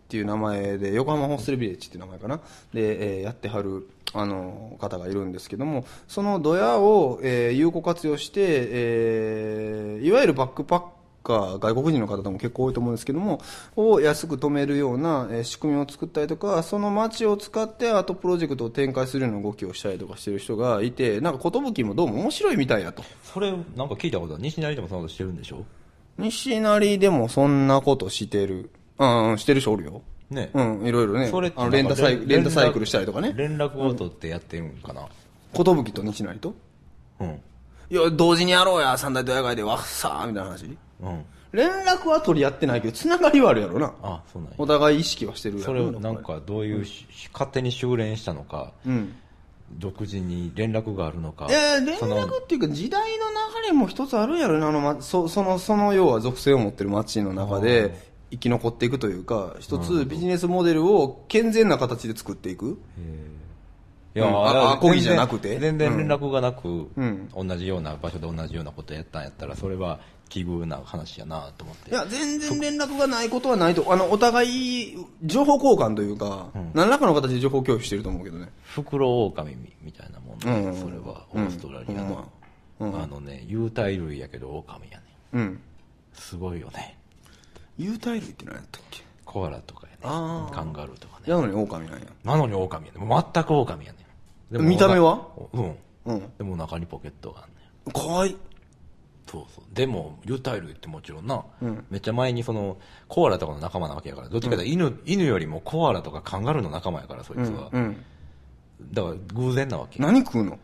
ていう名前で、横浜ホステルビレッジっていう名前かな。で、えーやってはる、あのー方がいるんですけども、そのドヤを、えー有効活用して、えーいわゆるバックパッカー、外国人の方でも結構多いと思うんですけども、を安く止めるような、えー仕組みを作ったりとか、その街を使ってアートプロジェクトを展開するような動きをしたりとかしてる人がいて、なんか寿もどうも面白いみたいだと。それなんか聞いたことある西成でもそんなことしてるんでしょ？西成でもそんなことしてる。うん、うんしてる人おるよ。ねうん、いろいろね。それってあのレンタサイレンタサイクルしたりとかね。連絡を取ってやってるんかな？寿と西成と？うんいや、同時にやろうや、三大ドヤ街でわっさー、みたいな話。うん。連絡は取り合ってないけど、つながりはあるやろな。あそうなんや。お互い意識はしてるやろ。それをなんかどういうし、勝手に修練したのか、うん。独自に連絡があるのかいや、連その絡っていうか、時代の流れも一つあるんやろな、あの、ま、そその、その要は属性を持ってる街の中で、生き残っていくというか、一つビジネスモデルを健全な形で作っていく。いや、うんあいやあこぎじゃなくて？全然連絡がなく、うん同じような場所で同じようなことやったんやったら、それは奇遇な話やなと思って。いや、全然連絡がないことはないと、あの、お互い、情報交換というか、何らかの形で情報共有してると思うけどね。袋狼みみたいなもんで、うんそれはオーストラリアの、うんあのね、有袋類やけど狼やね。うん。すごいよね。有袋類って何やったっけ？コアラとかやね。カンガルーとかね。やのに狼なんや。なのに狼やね。全く狼やね。見た目は？うん。うん。でも中にポケットがあんねん。かわいい。そうそう。でも、有袋類ってもちろんな、めっちゃ前にその、コアラとかの仲間なわけやから、どっちかというと犬、犬よりもコアラとかカンガルーの仲間やから、そいつは。うん。だから偶然なわけ。何食うの？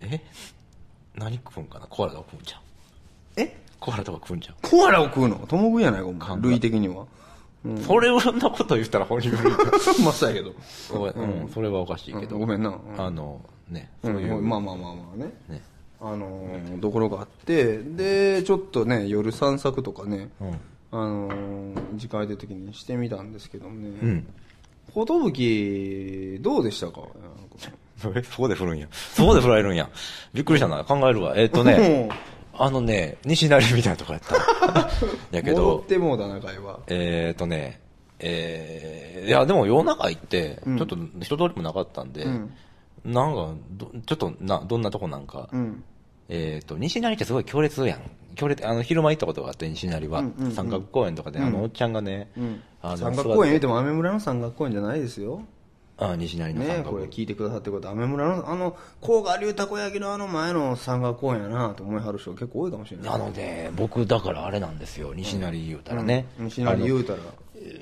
え？何食うんかな？コアラとか食うんちゃう？え？コアラとか食うんちゃう？コアラを食うの？共食いやないか、類的には。それをそんなこと言ったら本人悪いかまあ、そうやけど。らうん、それはおかしいけど。ごめんな。うんあの、ね、うそういう。んまあまあまあまあね。ね。あのー、ところがあって、で、ちょっとね、夜散策とかね、うん。あのー、時間空いてる時にしてみたんですけどね。うん。寿どうでしたか？え、そこで振るんや。そこで振られるんや。びっくりしたな。考えるわ。えっとね、あのね、西成みたいなとこやった。やけ戻どっ、てもうだな、会話。えっとね、えー、いや、でも夜中行って、うんちょっと人通りもなかったんで、うんなんかど、ちょっとな、どんなとこなんか、うん。えっ、と、西成ってすごい強烈やん。強烈、あの、昼間行ったことがあって、西成は。うんうんうん三角公園とかで、あの、おっちゃんがね、うん。あの山岳公園言うても、雨村の山岳公園じゃないですよ。あ西成の三ね角これ聞いてくださってること、雨村の、あの、甲賀流たこ焼きのあの前の山岳公園やなと思いはる人結構多いかもしれない。あのね、僕、だからあれなんですよ、西成言うたらね。うん西成言うたら。あの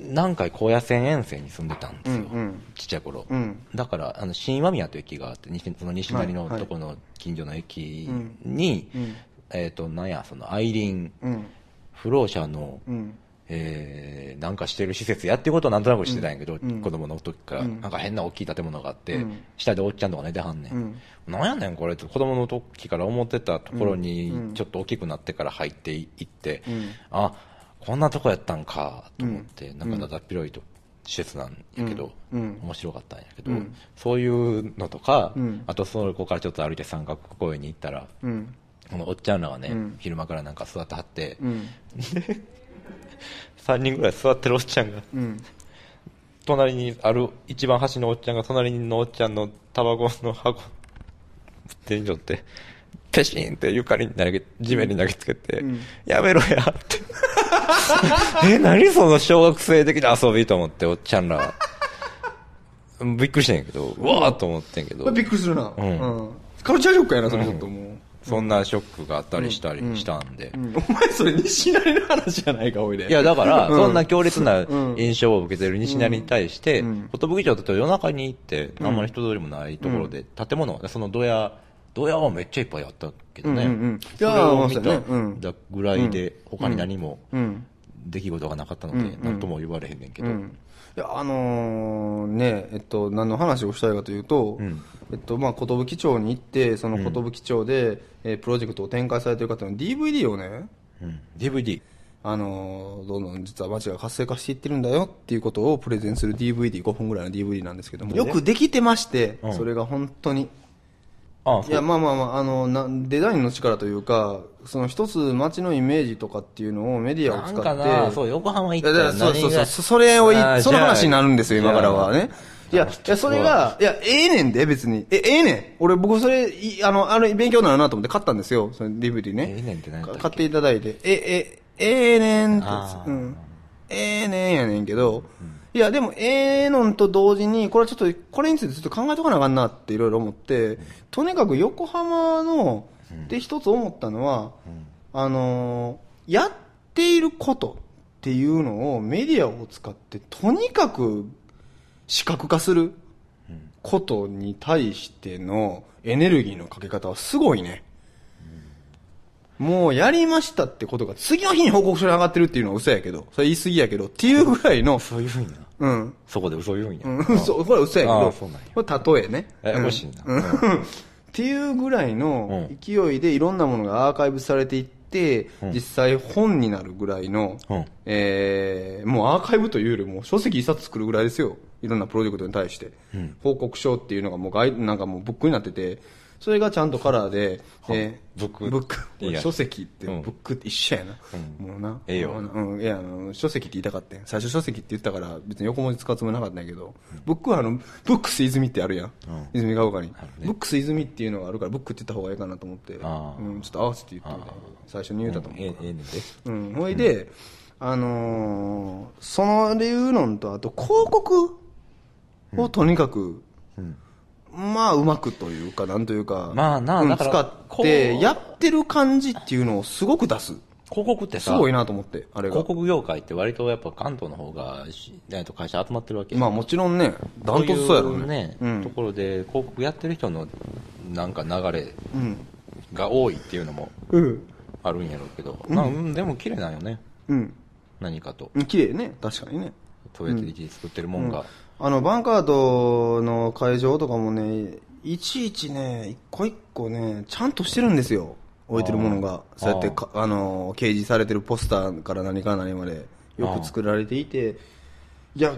南海高野線沿線に住んでたんですよ、うんうんちっちゃい頃。うんだから、あの、新和宮という駅があって、西その西成のはいはいとこの近所の駅に、うんえっ、と、なんや、その、アイリン、うん。不老者の、うん。えー、なんかしてる施設やっていうことはなんとなくしてたんやけど、うん。子供の時から、うん。なんか変な大きい建物があって、うん。下でおっちゃんとか寝てはんねん。うん。なんやねんこれって子供の時から思ってたところにうん。ちょっと大きくなってから入っていって、うん。あ、こんなとこやったんかと思って、なんかだだっ広いと施設なんやけど、面白かったんやけど、うん。そういうのとか、うん。あとそこからちょっと歩いて三角公園に行ったら、うん。このおっちゃんらがね、うん。昼間からなんか座ってはって、うん。3人ぐらい座ってるおっちゃんが、うん。隣にある一番端のおっちゃんが隣のおっちゃんのタバコの箱天井ってペシンって床に投げ地面に投げつけて、うんやめろやってえ何その小学生的な遊びと思っておっちゃんらびっくりしてんやけどうわーっと思ってんけどびっくりするな。うんカルチャーショックやな、それちょっともう。そんなショックがあったりしたりしたんで、うん。お前それ西成の話じゃないか、おいで。いや、だから、うん。そんな強烈なうん。印象を受けてる西成に対してうん、寿町だと夜中に行って、あんまり人通りもないところで、建物、そのドヤ、ドヤはめっちゃいっぱいあったけどね。うんうんうん。それを見たぐらいで、他に何もうん。出来事がなかったので、うんなんとも言われへんねんけど。うん。いや、あのーね、えっと、何の話をしたいかというと、ん。えっと、まあ、寿町に行って、その寿町で、えープロジェクトを展開されている方の DVD をね、うん。DVD。あのーどんどん実は街が活性化していってるんだよっていうことをプレゼンする DVD、5分ぐらいの DVD なんですけども、よくできてまして、うんそれが本当に。ああ、いや。まあまあまあ、あの、なデザインの力というか、その一つ街のイメージとかっていうのをメディアを使なんって、かな、そう、横浜行ったらそうそうそう、そそれをその話になるんですよ、今からはね。いや、いや、それが、いや、ええねんで、別に。え、ええねん。俺、僕、それ、いあの、あれ、勉強になるなと思って買ったんですよ、その DVD ね。ええねんって何やったっけ？買っていただいて。え、え、ええねんってあ、ーうん。ええねんやねんけど、いや、でも、ええのんと同時に、これはちょっと、これについてちょっと考えとかなあかんなっていろいろ思って、とにかく横浜の、で、一つ思ったのは、あのーやっていることっっていうのをメディアを使ってとにかく視覚化することに対してのエネルギーのかけ方はすごいね。もうやりましたってことが次の日に報告書に上がってるっていうのは嘘やけど、それ言い過ぎやけど、っていうぐらいの、そういうふうにな。うん。そこで嘘言うんや。うん、そう、これは嘘やけどこれ例えね。ややこしいな。うんっていうぐらいの勢いでいろんなものがアーカイブされていって、うん実際本になるぐらいの、うんえーもうアーカイブというよりも書籍一冊作るぐらいですよ。いろんなプロジェクトに対して。うん。報告書っていうのがもうガイなんかもうブックになってて、それがちゃんとカラーで、えーブック。ブック書籍って、うん。ブックって一緒やな。うん。もうな。ええよ。うん、いや、あの、書籍って言いたかったん。最初書籍って言ったから、別に横文字使うつもりなかったんやけど、ブックはあの、ブックス泉ってあるやん。うん。泉ヶ丘に、ブックス泉っていうのがあるから、ブックって言った方がいいかなと思って、うん、ちょっと合わせて言ってみた最初に言うたと思う。ええええねんで。うん、ほいで、あのーそのいうのと、あと広告をとにかく、うんまあ、うまくというか、なんというか、まあなうんだから使って、やってる感じっていうのをすごく出す。広告ってさ、すごいなと思って、あれが広。告業界って割とやっぱ関東の方がし、えっと会社集まってるわけまあもちろんね、ダントツそうやろそういうね。ねところで広告やってる人のなんか流れうん。が多いっていうのもうん。あるんやろうけど、まあうんでも綺麗なんよね。うん。何かと。うん。綺麗ね、確かにね。トヨタ的に作ってるもんが。あの、バンカートの会場とかもね、いちいちね、一個一個ね、ちゃんとしてるんですよ。置いてるものが。そうやってか、あの、掲示されてるポスターから何から何まで、よく作られていて、いや、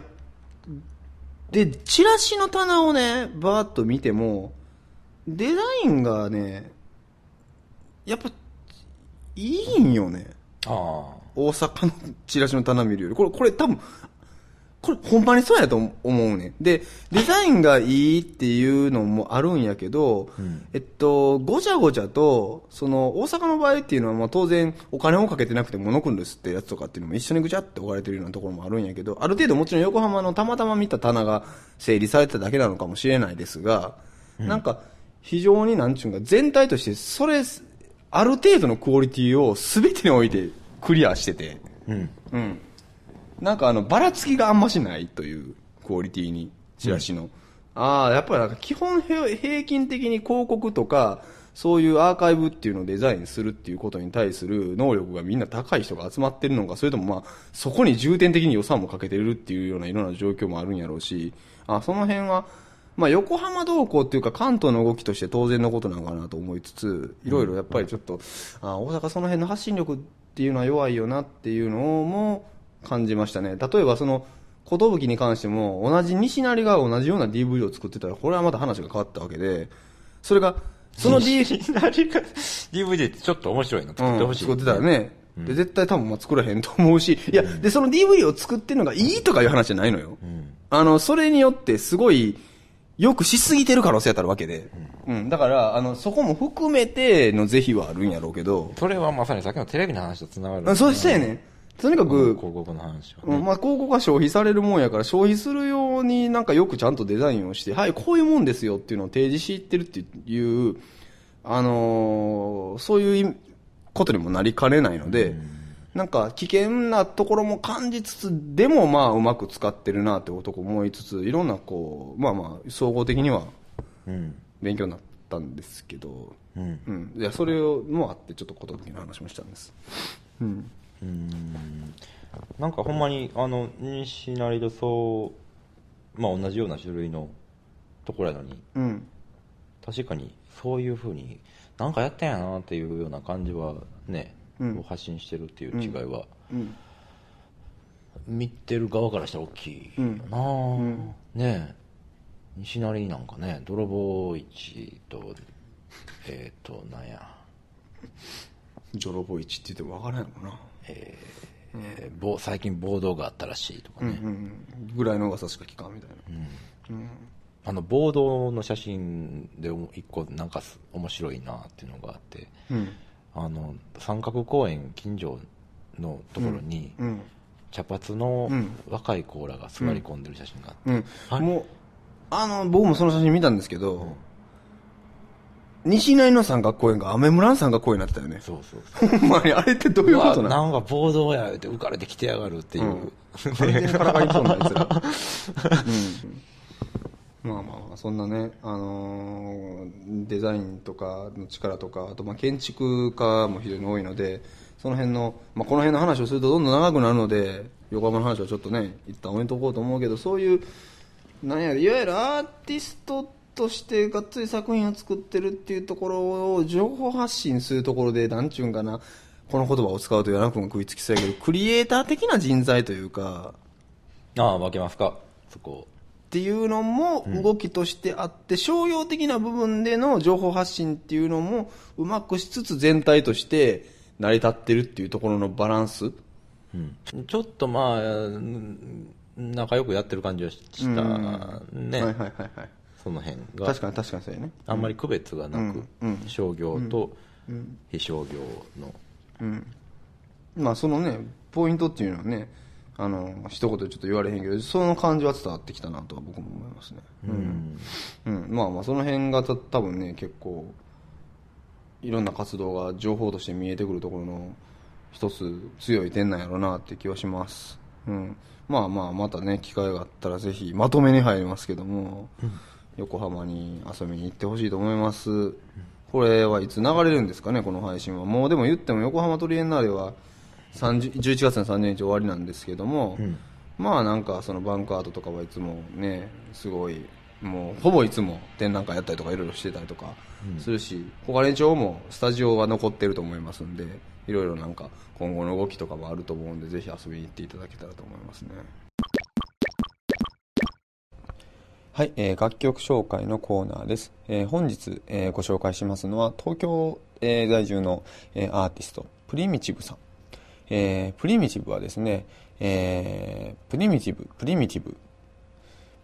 で、チラシの棚をね、バーッと見ても、デザインがね、やっぱ、いいんよね。あ大阪のチラシの棚見るより。これ、これ多分、これほんまにそうやと思うね。で、デザインがいいっていうのもあるんやけど、うんえっと、ごちゃごちゃと、その、大阪の場合っていうのは、まあ当然、お金をかけてなくてモノクロですってやつとかっていうのも一緒にぐちゃって置かれてるようなところもあるんやけど、ある程度もちろん横浜のたまたま見た棚が整理されてただけなのかもしれないですが、なんか、非常になんちゅうんか、全体として、それ、ある程度のクオリティを全てにおいてクリアしてて、あ。うん。うん。なんかあの、ばらつきがあんましないというクオリティに、チラシの。ああ、やっぱりなんか基本へ平均的に広告とか、そういうアーカイブっていうのをデザインするっていうことに対する能力がみんな高い人が集まってるのか、それともまあ、そこに重点的に予算もかけてるっていうようないろんな状況もあるんやろうし、あその辺は、まあ横浜同行っていうか関東の動きとして当然のことなのかなと思いつつ、いろいろやっぱりちょっと、あ大阪その辺の発信力っていうのは弱いよなっていうのも感じましたね。例えばその、寿に関しても同じ西成が同じような DVD を作ってたら、これはまた話が変わったわけで、それが、その DVD、何か、DVD ってちょっと面白いの作ってほしい、うん作ってたらね。で、絶対多分まあ作らへんと思うし、いや、で、その DVD を作ってるのがいいとかいう話じゃないのよ。あの、それによってすごい、よくしすぎてる可能性やったるわけで。うん。だから、あの、そこも含めての是非はあるんやろうけど、それはまさにさっきのテレビの話とつながる。あそうしたよね。とにかく、広告の話はね。うんまあ、広告が消費されるもんやから、消費するようになんかよくちゃんとデザインをして、はい、こういうもんですよっていうのを提示していってるっていう、あのーそういうことにもなりかねないので、なんか危険なところも感じつつ、でもまあうまく使ってるなって男思いつつ、いろんなこう、まあまあ総合的にはうん。勉強になったんですけど、うん。うん。いや、それもあってちょっとことの話もしたんです。うん。うん。なんかほんまに、あの、西成とそう、まあ同じような種類のところやのに、うん。確かにそういうふうに、なんかやったんやなっていうような感じはね、うん。を発信してるっていう違いは、うん。見てる側からしたら大きいよな、ねえ。西成なんかね泥棒市とえっ、となんや。泥棒市って言ってもわからないもんな。えーぼ最近暴動があったらしいとかね、うん。ぐらいの噂しか聞かんみたいな。あの暴動の写真で一個なんかす面白いなっていうのがあって。うん。あの三角公園近所のところに、うん。茶髪のうん。若い子らが座り込んでる写真があって、もう、あの、僕もその写真見たんですけど、西成の三角公園がアメ村の三角公園になってたよね。そうそうそう。ほんまに、あれってどういうことなのなんか暴動や、って浮かれてきてやがるっていう。うんかいそうなやつら。うん。まあまあまあ、そんなね、あのーデザインとかの力とか、あとまあ建築家も非常に多いので、その辺の、まあこの辺の話をするとどんどん長くなるので、横浜の話はちょっとね、一旦置いとこうと思うけど、そういう、なんや、いわゆるアーティストとしてがっつり作品を作ってるっていうところを情報発信するところで、なんちゅうんかな、この言葉を使うと柳君が食いつきそうやけど、クリエイター的な人材というか、ああ、分けますか、そこ。っていうのも動きとしてあって、商用的な部分での情報発信っていうのもうまくしつつ全体として成り立ってるっていうところのバランス。うんちょっとまあ、うん仲良くやってる感じはしたね。はいはいはいはい。その辺が。確かに確かにそうやね。あんまり区別がなく、うんうん商業と非商業の。まあそのね、ポイントっていうのはね、あの、一言でちょっと言われへんけど、その感じは伝わってきたなとは僕も思いますね。うん。うん。まあまあその辺がた多分ね、結構、いろんな活動が情報として見えてくるところの一つ強い点なんやろうなって気はします。うん。まあまあまたね、機会があったらぜひまとめに入りますけども、横浜に遊びに行ってほしいと思います。これはいつ流れるんですかね、この配信は。もうでも言っても横浜トリエンナーレは30 11月の30日終わりなんですけども、まあなんかそのバンクアートとかはいつもね、すごい、もうほぼいつも展覧会やったりとかいろいろしてたりとかするし、小金町もスタジオは残ってると思いますんで、いろいろなんか今後の動きとかもあると思うんで、ぜひ遊びに行っていただけたらと思いますね。はい、えー楽曲紹介のコーナーです。えー本日、えーご紹介しますのは、東京、えー在住の、えーアーティスト、プリミチブさん。えープリミティブはですね、えープリミティブ、プリミティブ、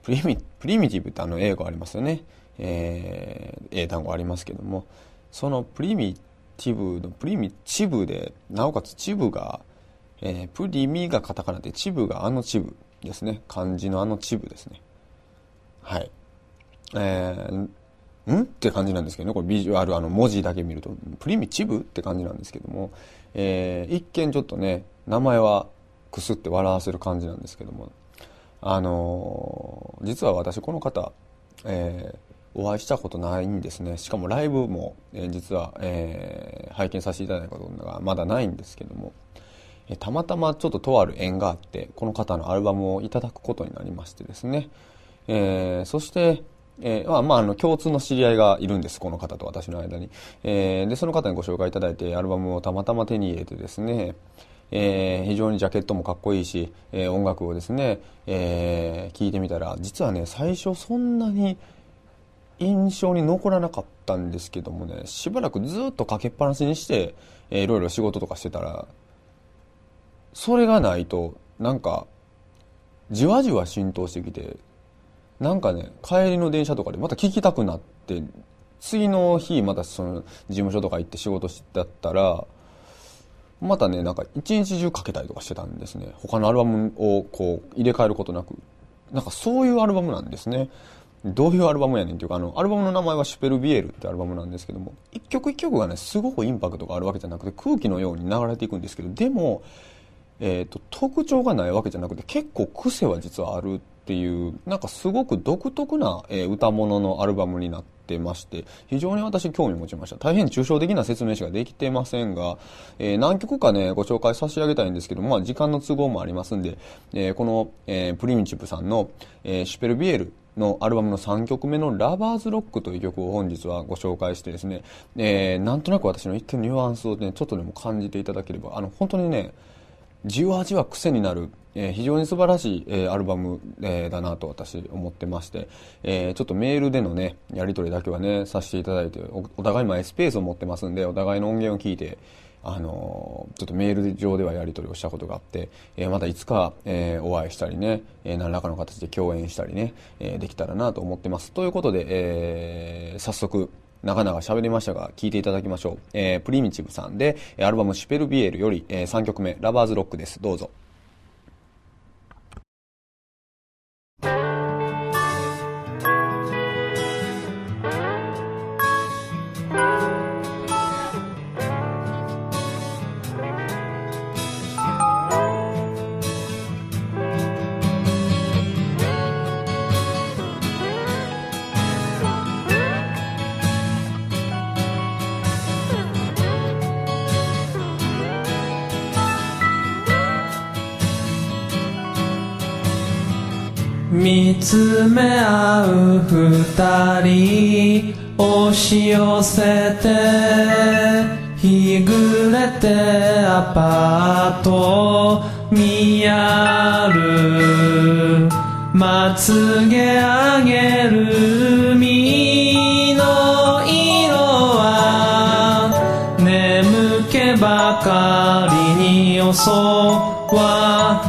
プリミプリミティブってあの英語ありますよね。えー英単語ありますけども、そのプリミティブのプリミチブで、なおかつチブが、えープリミがカタカナで、チブがあのチブですね。漢字のあのチブですね。はい。えー、ん？って感じなんですけどね、これビジュアル、あの文字だけ見ると、プリミチブって感じなんですけども、えー一見ちょっとね、名前はくすって笑わせる感じなんですけども、あのー実は私この方、えーお会いしたことないんですね。しかもライブも、えー実は、えー拝見させていただいたことがまだないんですけども、えーたまたまちょっととある縁があってこの方のアルバムをいただくことになりましてですね、えーそして、えーまあ、あの共通の知り合いがいるんですこの方と私の間に、えーでその方にご紹介いただいてアルバムをたまたま手に入れてですねえー非常にジャケットもかっこいいし、えー音楽をですね、えー聞いてみたら実はね最初そんなに印象に残らなかったんですけどもねしばらくずっとかけっぱなしにして、えーいろいろ仕事とかしてたらそれがないとなんかじわじわ浸透してきてなんかね帰りの電車とかでまた聞きたくなって次の日またその事務所とか行って仕事してたらまたねなんか一日中かけたりとかしてたんですね。他のアルバムをこう入れ替えることなく。なんかそういうアルバムなんですね。どういうアルバムやねんっていうかあのアルバムの名前は「シュペルビエル」ってアルバムなんですけども一曲一曲がねすごくインパクトがあるわけじゃなくて空気のように流れていくんですけどでもえー、と特徴がないわけじゃなくて結構癖は実はあるっていうなんかすごく独特な、え歌物のアルバムになってまして非常に私興味持ちました。大変抽象的な説明しかできてませんが、えー何曲かねご紹介差し上げたいんですけど、まあ、時間の都合もありますんで、えーこの、えープリミチブさんの、えシュペルビエルのアルバムの3曲目の「ラバーズロック」という曲を本日はご紹介してですね、えーなんとなく私の言ってるニュアンスをねちょっとでも感じていただければあの本当にねじわじわ癖になる、えー非常に素晴らしい、えーアルバム、えーだなと私思ってまして、えーちょっとメールでのねやり取りだけはねさせていただいておお互い今 S ペースを持ってますんでお互いの音源を聞いてあのちょっとメール上ではやり取りをしたことがあって、えーまたいつか、えーお会いしたりね、えー何らかの形で共演したりね、えーできたらなと思ってます。ということで、えー早速長々喋りましたが、聞いていただきましょう。えープリミチブさんで、えアルバムシュペルビエルより、え3曲目、ラバーズロックです。どうぞ。見つめ合う二人押し寄せて日暮れてアパート見やるまつげ上げる身の色は眠気ばかりに襲わ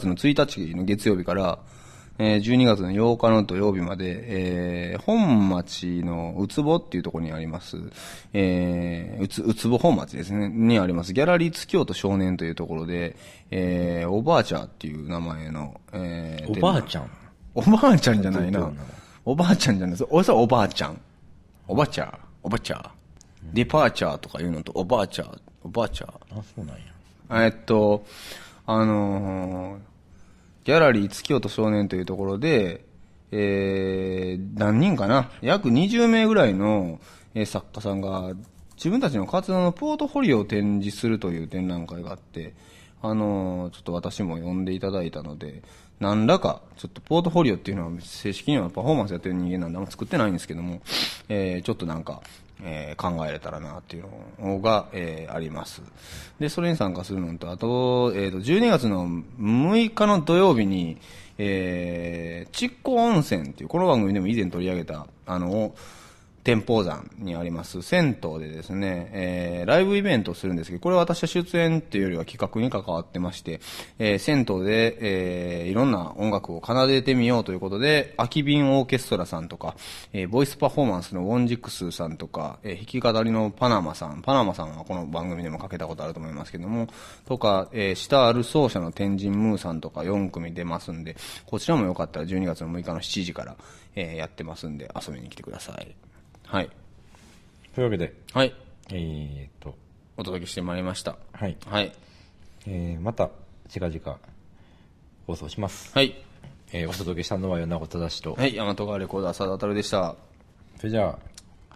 月の1日の月曜日から、えー12月の8日の土曜日まで、えー本町のうつぼっていうところにあります、えーうつ、うつぼ本町ですね、にあります、ギャラリー月京都少年というところで、えーおばあちゃんっていう名前の、えーおばあちゃん？おばあちゃんじゃないな。おばあちゃんじゃないです。おそれはおばあちゃん。おばちゃん。おばちゃん。ディパーチャーとかいうのと、おばあちゃん。おばあちゃん。あそうなんやえっと、あのーギャラリー月京都少年というところで、えー、何人かな？約20名ぐらいの、え作家さんが自分たちの活動のポートフォリオを展示するという展覧会があって、あのーちょっと私も呼んでいただいたので、何らか、ちょっとポートフォリオっていうのは正式にはパフォーマンスやってる人間なんであんま作ってないんですけども、えーちょっとなんか、えー考えれたらなっていうのが、えーあります。で、それに参加するのと、あと、えっ、と、12月の6日の土曜日に、えー、ちっこ温泉っていう、この番組でも以前取り上げた、あの、天保山にあります銭湯でですね、えー、ライブイベントをするんですけど、これは私は出演っていうよりは企画に関わってまして、えー、銭湯で、えー、いろんな音楽を奏でてみようということで、空き瓶オーケストラさんとか、えー、ボイスパフォーマンスのウォンジックスさんとか、えー、弾き語りのパナマさん、パナマさんはこの番組でもかけたことあると思いますけども、とか、えー、下ある奏者の天神ムーさんとか4組出ますんで、こちらもよかったら12月の6日の7時から、えー、やってますんで、遊びに来てください。はい。というわけで、はい。えー、っと、お届けしてまいりました。はい。はい。えー、また、近々、放送します。はい。えー、お届けしたのは米子正と、はい。大和川レコーダー、佐田太でした。それじゃ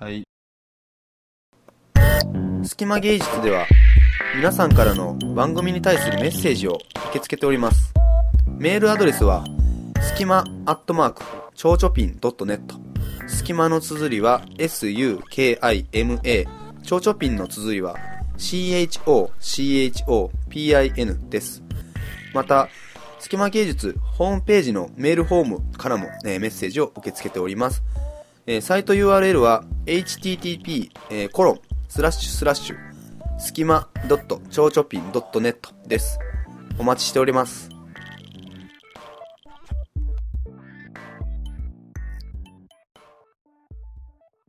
あ、はい。隙間芸術では、皆さんからの番組に対するメッセージを受け付けております。メールアドレスは、すきまアットマーク、ちょうちょぴん .net。すきまの綴りは、s-u-k-i-m-a。ちょうちょぴんの綴りは、c-h-o-c-h-o-p-i-n です。また、スキマ芸術ホームページのメールフォームからも、ね、メッセージを受け付けております。えーサイト URL は http:// えーコロンスラッシュスラッシュスキマドットちょうちょぴん .net です。お待ちしております。